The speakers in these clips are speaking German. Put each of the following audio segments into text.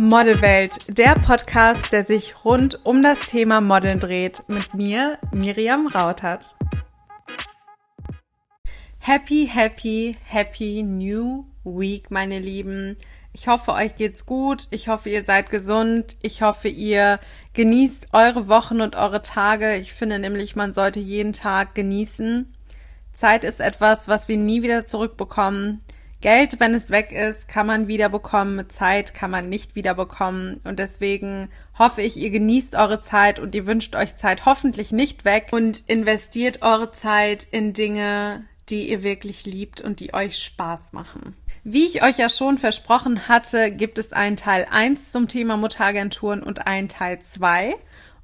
Modelwelt, der Podcast, der sich rund um das Thema Modeln dreht, mit mir, Miriam Rautert. Happy, happy, happy New Week, meine Lieben. Ich hoffe, euch geht's gut. Ich hoffe, ihr seid gesund. Ich hoffe, ihr genießt eure Wochen und eure Tage. Ich finde nämlich, man sollte jeden Tag genießen. Zeit ist etwas, was wir nie wieder zurückbekommen. Geld, wenn es weg ist, kann man wieder bekommen. Zeit kann man nicht wieder bekommen. Und deswegen hoffe ich, ihr genießt eure Zeit und ihr wünscht euch Zeit hoffentlich nicht weg und investiert eure Zeit in Dinge, die ihr wirklich liebt und die euch Spaß machen. Wie ich euch ja schon versprochen hatte, gibt es einen Teil 1 zum Thema Mutteragenturen und einen Teil 2.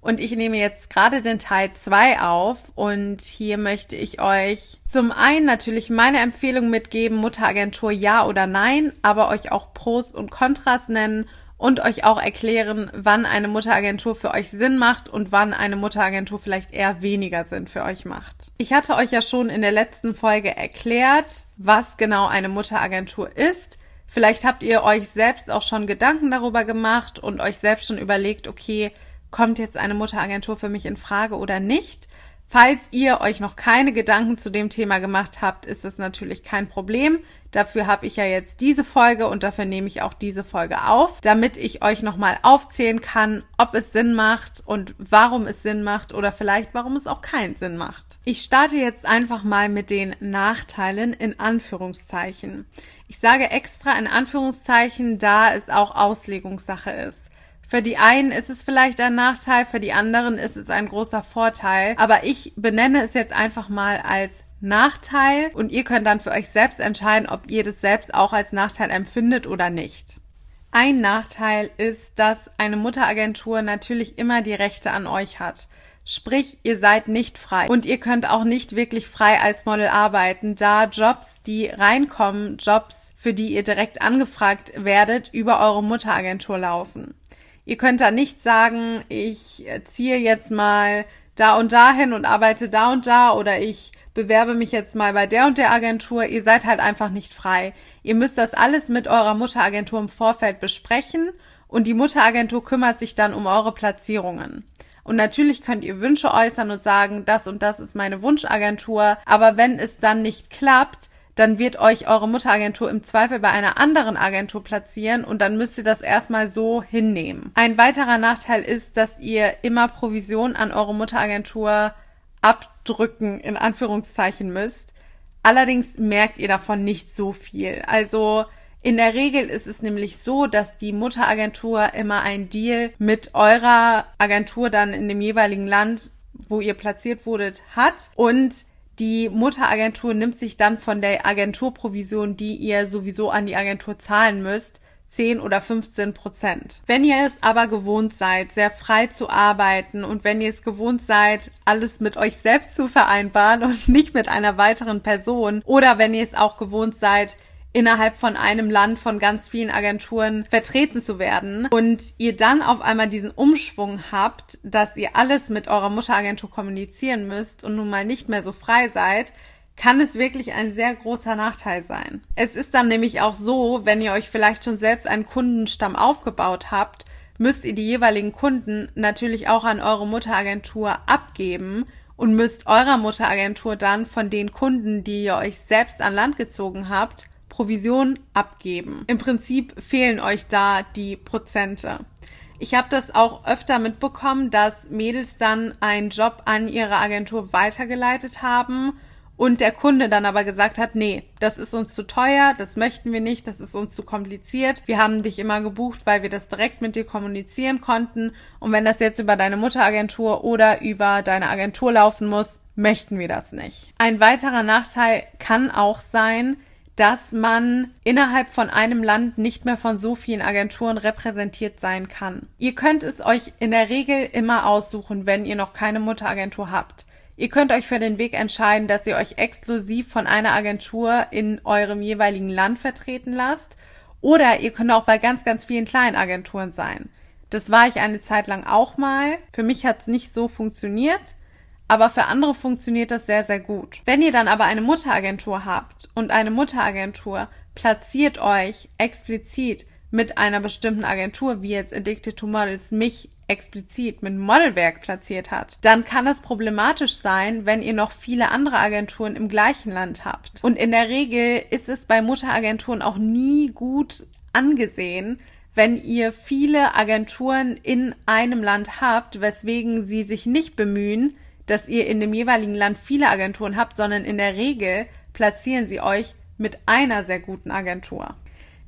Und ich nehme jetzt gerade den Teil 2 auf und hier möchte ich euch zum einen natürlich meine Empfehlung mitgeben, Mutteragentur ja oder nein, aber euch auch Pros und Kontras nennen und euch auch erklären, wann eine Mutteragentur für euch Sinn macht und wann eine Mutteragentur vielleicht eher weniger Sinn für euch macht. Ich hatte euch ja schon in der letzten Folge erklärt, was genau eine Mutteragentur ist. Vielleicht habt ihr euch selbst auch schon Gedanken darüber gemacht und euch selbst schon überlegt, okay, kommt jetzt eine Mutteragentur für mich in Frage oder nicht. Falls ihr euch noch keine Gedanken zu dem Thema gemacht habt, ist es natürlich kein Problem. Dafür habe ich ja jetzt diese Folge und dafür nehme ich auch diese Folge auf, damit ich euch nochmal aufzählen kann, ob es Sinn macht und warum es Sinn macht oder vielleicht warum es auch keinen Sinn macht. Ich starte jetzt einfach mal mit den Nachteilen in Anführungszeichen. Ich sage extra in Anführungszeichen, da es auch Auslegungssache ist. Für die einen ist es vielleicht ein Nachteil, für die anderen ist es ein großer Vorteil. Aber ich benenne es jetzt einfach mal als Nachteil und ihr könnt dann für euch selbst entscheiden, ob ihr das selbst auch als Nachteil empfindet oder nicht. Ein Nachteil ist, dass eine Mutteragentur natürlich immer die Rechte an euch hat. Sprich, ihr seid nicht frei und ihr könnt auch nicht wirklich frei als Model arbeiten, da Jobs, die reinkommen, Jobs, für die ihr direkt angefragt werdet, über eure Mutteragentur laufen. Ihr könnt da nicht sagen, ich ziehe jetzt mal da und dahin und arbeite da und da oder ich bewerbe mich jetzt mal bei der und der Agentur. Ihr seid halt einfach nicht frei. Ihr müsst das alles mit eurer Mutteragentur im Vorfeld besprechen und die Mutteragentur kümmert sich dann um eure Platzierungen. Und natürlich könnt ihr Wünsche äußern und sagen, das und das ist meine Wunschagentur. Aber wenn es dann nicht klappt, dann wird euch eure Mutteragentur im Zweifel bei einer anderen Agentur platzieren und dann müsst ihr das erstmal so hinnehmen. Ein weiterer Nachteil ist, dass ihr immer Provision an eure Mutteragentur abdrücken, in Anführungszeichen müsst. Allerdings merkt ihr davon nicht so viel. Also in der Regel ist es nämlich so, dass die Mutteragentur immer ein Deal mit eurer Agentur dann in dem jeweiligen Land, wo ihr platziert wurdet, hat und die Mutteragentur nimmt sich dann von der Agenturprovision, die ihr sowieso an die Agentur zahlen müsst, 10 oder 15 Prozent. Wenn ihr es aber gewohnt seid, sehr frei zu arbeiten und wenn ihr es gewohnt seid, alles mit euch selbst zu vereinbaren und nicht mit einer weiteren Person oder wenn ihr es auch gewohnt seid, innerhalb von einem Land von ganz vielen Agenturen vertreten zu werden und ihr dann auf einmal diesen Umschwung habt, dass ihr alles mit eurer Mutteragentur kommunizieren müsst und nun mal nicht mehr so frei seid, kann es wirklich ein sehr großer Nachteil sein. Es ist dann nämlich auch so, wenn ihr euch vielleicht schon selbst einen Kundenstamm aufgebaut habt, müsst ihr die jeweiligen Kunden natürlich auch an eure Mutteragentur abgeben und müsst eurer Mutteragentur dann von den Kunden, die ihr euch selbst an Land gezogen habt, Provision abgeben. Im Prinzip fehlen euch da die Prozente. Ich habe das auch öfter mitbekommen, dass Mädels dann einen Job an ihre Agentur weitergeleitet haben und der Kunde dann aber gesagt hat, nee, das ist uns zu teuer, das möchten wir nicht, das ist uns zu kompliziert. Wir haben dich immer gebucht, weil wir das direkt mit dir kommunizieren konnten. Und wenn das jetzt über deine Mutteragentur oder über deine Agentur laufen muss, möchten wir das nicht. Ein weiterer Nachteil kann auch sein, dass man innerhalb von einem Land nicht mehr von so vielen Agenturen repräsentiert sein kann. Ihr könnt es euch in der Regel immer aussuchen, wenn ihr noch keine Mutteragentur habt. Ihr könnt euch für den Weg entscheiden, dass ihr euch exklusiv von einer Agentur in eurem jeweiligen Land vertreten lasst. Oder ihr könnt auch bei ganz, ganz vielen kleinen Agenturen sein. Das war ich eine Zeit lang auch mal. Für mich hat es nicht so funktioniert aber für andere funktioniert das sehr, sehr gut. Wenn ihr dann aber eine Mutteragentur habt und eine Mutteragentur platziert euch explizit mit einer bestimmten Agentur, wie jetzt Addicted to Models mich explizit mit Modelwerk platziert hat, dann kann es problematisch sein, wenn ihr noch viele andere Agenturen im gleichen Land habt. Und in der Regel ist es bei Mutteragenturen auch nie gut angesehen, wenn ihr viele Agenturen in einem Land habt, weswegen sie sich nicht bemühen, dass ihr in dem jeweiligen Land viele Agenturen habt, sondern in der Regel platzieren sie euch mit einer sehr guten Agentur.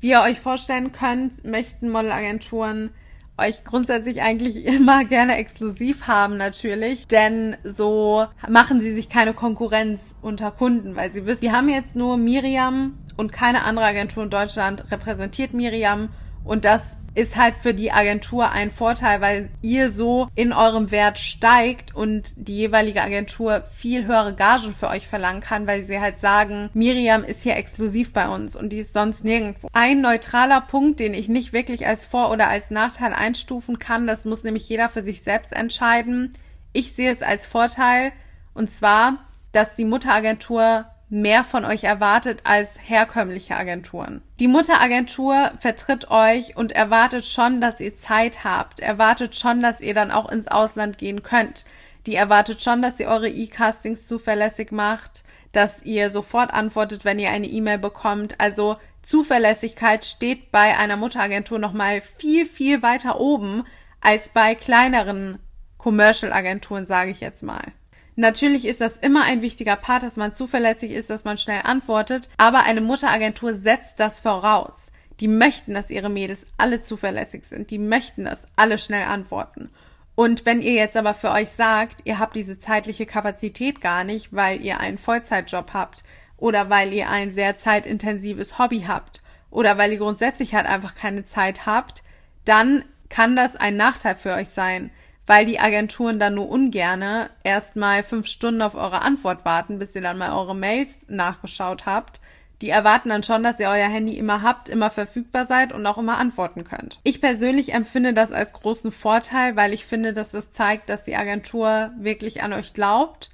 Wie ihr euch vorstellen könnt, möchten Modelagenturen euch grundsätzlich eigentlich immer gerne exklusiv haben natürlich, denn so machen sie sich keine Konkurrenz unter Kunden, weil sie wissen, wir haben jetzt nur Miriam und keine andere Agentur in Deutschland repräsentiert Miriam und das ist halt für die Agentur ein Vorteil, weil ihr so in eurem Wert steigt und die jeweilige Agentur viel höhere Gagen für euch verlangen kann, weil sie halt sagen, Miriam ist hier exklusiv bei uns und die ist sonst nirgendwo. Ein neutraler Punkt, den ich nicht wirklich als Vor- oder als Nachteil einstufen kann, das muss nämlich jeder für sich selbst entscheiden. Ich sehe es als Vorteil und zwar, dass die Mutteragentur mehr von euch erwartet als herkömmliche Agenturen. Die Mutteragentur vertritt euch und erwartet schon, dass ihr Zeit habt, erwartet schon, dass ihr dann auch ins Ausland gehen könnt. Die erwartet schon, dass ihr eure E-Castings zuverlässig macht, dass ihr sofort antwortet, wenn ihr eine E-Mail bekommt. Also Zuverlässigkeit steht bei einer Mutteragentur nochmal viel, viel weiter oben als bei kleineren Commercial-Agenturen, sage ich jetzt mal. Natürlich ist das immer ein wichtiger Part, dass man zuverlässig ist, dass man schnell antwortet, aber eine Mutteragentur setzt das voraus. Die möchten, dass ihre Mädels alle zuverlässig sind. Die möchten, dass alle schnell antworten. Und wenn ihr jetzt aber für euch sagt, ihr habt diese zeitliche Kapazität gar nicht, weil ihr einen Vollzeitjob habt oder weil ihr ein sehr zeitintensives Hobby habt oder weil ihr grundsätzlich halt einfach keine Zeit habt, dann kann das ein Nachteil für euch sein weil die Agenturen dann nur ungerne erstmal fünf Stunden auf eure Antwort warten, bis ihr dann mal eure Mails nachgeschaut habt. Die erwarten dann schon, dass ihr euer Handy immer habt, immer verfügbar seid und auch immer antworten könnt. Ich persönlich empfinde das als großen Vorteil, weil ich finde, dass das zeigt, dass die Agentur wirklich an euch glaubt,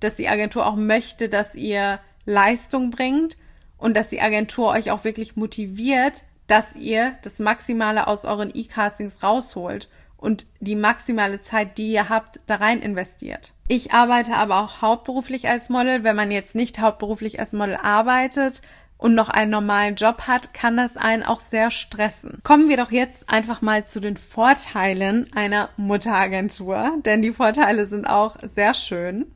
dass die Agentur auch möchte, dass ihr Leistung bringt und dass die Agentur euch auch wirklich motiviert, dass ihr das Maximale aus euren E-Castings rausholt und die maximale Zeit, die ihr habt, da rein investiert. Ich arbeite aber auch hauptberuflich als Model. Wenn man jetzt nicht hauptberuflich als Model arbeitet und noch einen normalen Job hat, kann das einen auch sehr stressen. Kommen wir doch jetzt einfach mal zu den Vorteilen einer Mutteragentur, denn die Vorteile sind auch sehr schön.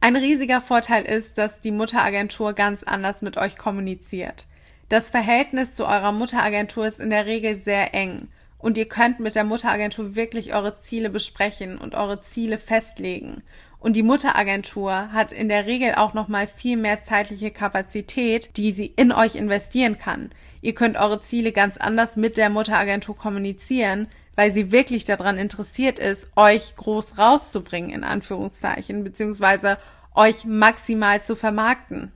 Ein riesiger Vorteil ist, dass die Mutteragentur ganz anders mit euch kommuniziert. Das Verhältnis zu eurer Mutteragentur ist in der Regel sehr eng und ihr könnt mit der Mutteragentur wirklich eure Ziele besprechen und eure Ziele festlegen. Und die Mutteragentur hat in der Regel auch noch mal viel mehr zeitliche Kapazität, die sie in euch investieren kann. Ihr könnt eure Ziele ganz anders mit der Mutteragentur kommunizieren, weil sie wirklich daran interessiert ist, euch groß rauszubringen, in Anführungszeichen, beziehungsweise euch maximal zu vermarkten.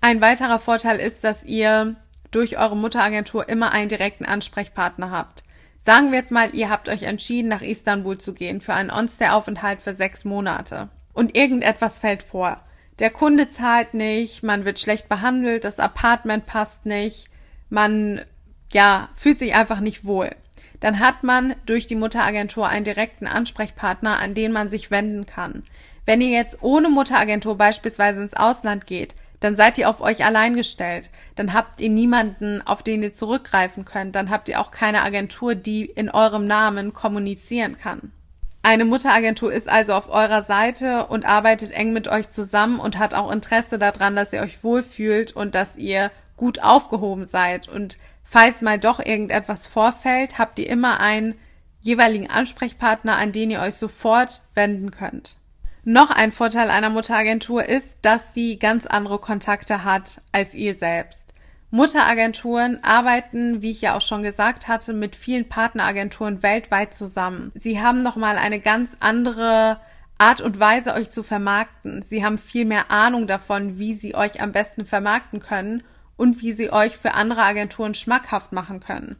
Ein weiterer Vorteil ist, dass ihr durch eure Mutteragentur immer einen direkten Ansprechpartner habt. Sagen wir jetzt mal, ihr habt euch entschieden, nach Istanbul zu gehen für einen On-Stay-Aufenthalt für sechs Monate. Und irgendetwas fällt vor. Der Kunde zahlt nicht, man wird schlecht behandelt, das Apartment passt nicht, man, ja, fühlt sich einfach nicht wohl. Dann hat man durch die Mutteragentur einen direkten Ansprechpartner, an den man sich wenden kann. Wenn ihr jetzt ohne Mutteragentur beispielsweise ins Ausland geht, dann seid ihr auf euch allein gestellt. Dann habt ihr niemanden, auf den ihr zurückgreifen könnt. Dann habt ihr auch keine Agentur, die in eurem Namen kommunizieren kann. Eine Mutteragentur ist also auf eurer Seite und arbeitet eng mit euch zusammen und hat auch Interesse daran, dass ihr euch wohlfühlt und dass ihr gut aufgehoben seid. Und falls mal doch irgendetwas vorfällt, habt ihr immer einen jeweiligen Ansprechpartner, an den ihr euch sofort wenden könnt. Noch ein Vorteil einer Mutteragentur ist, dass sie ganz andere Kontakte hat als ihr selbst. Mutteragenturen arbeiten, wie ich ja auch schon gesagt hatte, mit vielen Partneragenturen weltweit zusammen. Sie haben nochmal eine ganz andere Art und Weise, euch zu vermarkten. Sie haben viel mehr Ahnung davon, wie sie euch am besten vermarkten können und wie sie euch für andere Agenturen schmackhaft machen können.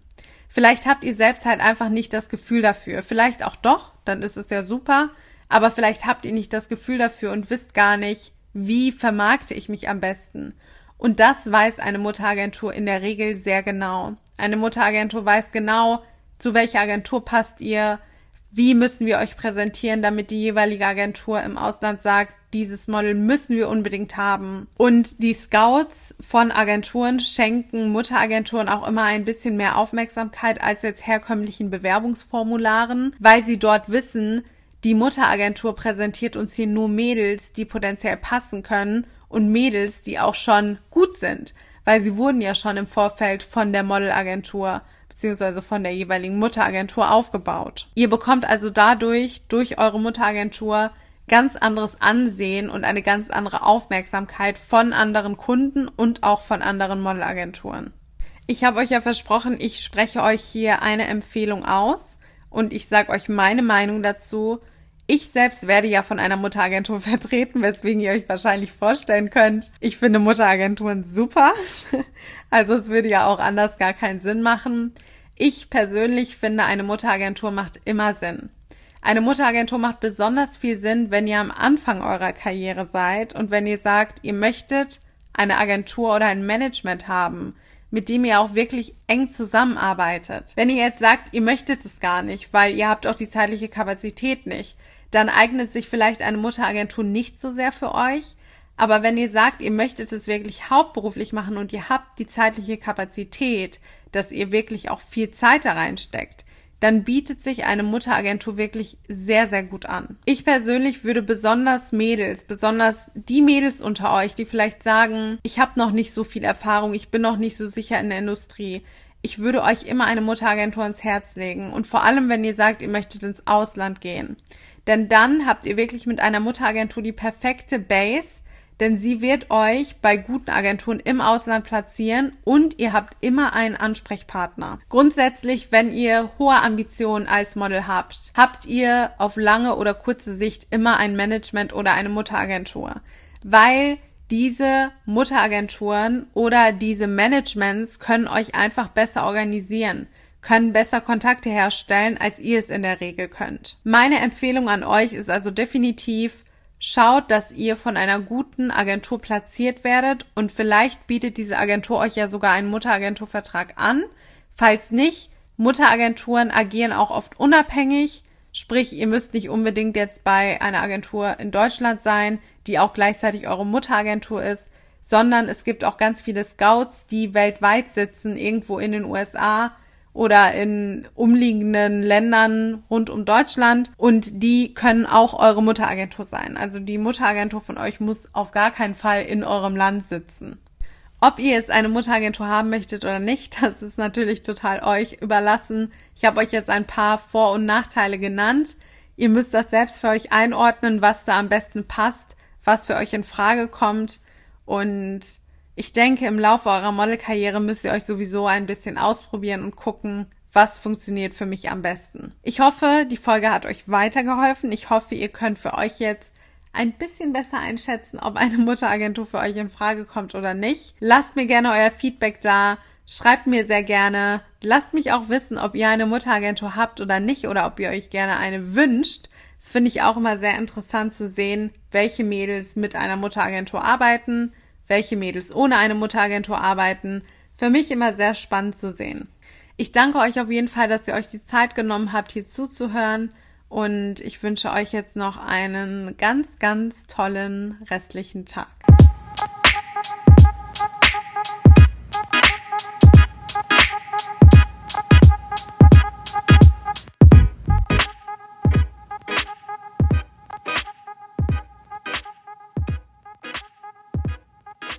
Vielleicht habt ihr selbst halt einfach nicht das Gefühl dafür. Vielleicht auch doch, dann ist es ja super aber vielleicht habt ihr nicht das Gefühl dafür und wisst gar nicht, wie vermarkte ich mich am besten. Und das weiß eine Mutteragentur in der Regel sehr genau. Eine Mutteragentur weiß genau, zu welcher Agentur passt ihr, wie müssen wir euch präsentieren, damit die jeweilige Agentur im Ausland sagt, dieses Model müssen wir unbedingt haben. Und die Scouts von Agenturen schenken Mutteragenturen auch immer ein bisschen mehr Aufmerksamkeit als jetzt herkömmlichen Bewerbungsformularen, weil sie dort wissen, die Mutteragentur präsentiert uns hier nur Mädels, die potenziell passen können und Mädels, die auch schon gut sind, weil sie wurden ja schon im Vorfeld von der Modelagentur beziehungsweise von der jeweiligen Mutteragentur aufgebaut. Ihr bekommt also dadurch, durch eure Mutteragentur, ganz anderes Ansehen und eine ganz andere Aufmerksamkeit von anderen Kunden und auch von anderen Modelagenturen. Ich habe euch ja versprochen, ich spreche euch hier eine Empfehlung aus und ich sage euch meine Meinung dazu. Ich selbst werde ja von einer Mutteragentur vertreten, weswegen ihr euch wahrscheinlich vorstellen könnt, ich finde Mutteragenturen super. Also es würde ja auch anders gar keinen Sinn machen. Ich persönlich finde, eine Mutteragentur macht immer Sinn. Eine Mutteragentur macht besonders viel Sinn, wenn ihr am Anfang eurer Karriere seid und wenn ihr sagt, ihr möchtet eine Agentur oder ein Management haben, mit dem ihr auch wirklich eng zusammenarbeitet. Wenn ihr jetzt sagt, ihr möchtet es gar nicht, weil ihr habt auch die zeitliche Kapazität nicht, dann eignet sich vielleicht eine Mutteragentur nicht so sehr für euch. Aber wenn ihr sagt, ihr möchtet es wirklich hauptberuflich machen und ihr habt die zeitliche Kapazität, dass ihr wirklich auch viel Zeit da reinsteckt, dann bietet sich eine Mutteragentur wirklich sehr, sehr gut an. Ich persönlich würde besonders Mädels, besonders die Mädels unter euch, die vielleicht sagen, ich habe noch nicht so viel Erfahrung, ich bin noch nicht so sicher in der Industrie, ich würde euch immer eine Mutteragentur ins Herz legen. Und vor allem, wenn ihr sagt, ihr möchtet ins Ausland gehen. Denn dann habt ihr wirklich mit einer Mutteragentur die perfekte Base, denn sie wird euch bei guten Agenturen im Ausland platzieren und ihr habt immer einen Ansprechpartner. Grundsätzlich, wenn ihr hohe Ambitionen als Model habt, habt ihr auf lange oder kurze Sicht immer ein Management oder eine Mutteragentur, weil diese Mutteragenturen oder diese Managements können euch einfach besser organisieren können besser Kontakte herstellen, als ihr es in der Regel könnt. Meine Empfehlung an euch ist also definitiv, Schaut, dass ihr von einer guten Agentur platziert werdet und vielleicht bietet diese Agentur euch ja sogar einen Mutteragenturvertrag an. Falls nicht, Mutteragenturen agieren auch oft unabhängig, sprich ihr müsst nicht unbedingt jetzt bei einer Agentur in Deutschland sein, die auch gleichzeitig eure Mutteragentur ist, sondern es gibt auch ganz viele Scouts, die weltweit sitzen, irgendwo in den USA oder in umliegenden Ländern rund um Deutschland und die können auch eure Mutteragentur sein. Also die Mutteragentur von euch muss auf gar keinen Fall in eurem Land sitzen. Ob ihr jetzt eine Mutteragentur haben möchtet oder nicht, das ist natürlich total euch überlassen. Ich habe euch jetzt ein paar Vor- und Nachteile genannt. Ihr müsst das selbst für euch einordnen, was da am besten passt, was für euch in Frage kommt und ich denke, im Laufe eurer Modelkarriere müsst ihr euch sowieso ein bisschen ausprobieren und gucken, was funktioniert für mich am besten. Ich hoffe, die Folge hat euch weitergeholfen. Ich hoffe, ihr könnt für euch jetzt ein bisschen besser einschätzen, ob eine Mutteragentur für euch in Frage kommt oder nicht. Lasst mir gerne euer Feedback da. Schreibt mir sehr gerne. Lasst mich auch wissen, ob ihr eine Mutteragentur habt oder nicht oder ob ihr euch gerne eine wünscht. Das finde ich auch immer sehr interessant zu sehen, welche Mädels mit einer Mutteragentur arbeiten welche Mädels ohne eine Mutteragentur arbeiten. Für mich immer sehr spannend zu sehen. Ich danke euch auf jeden Fall, dass ihr euch die Zeit genommen habt, hier zuzuhören. Und ich wünsche euch jetzt noch einen ganz, ganz tollen restlichen Tag.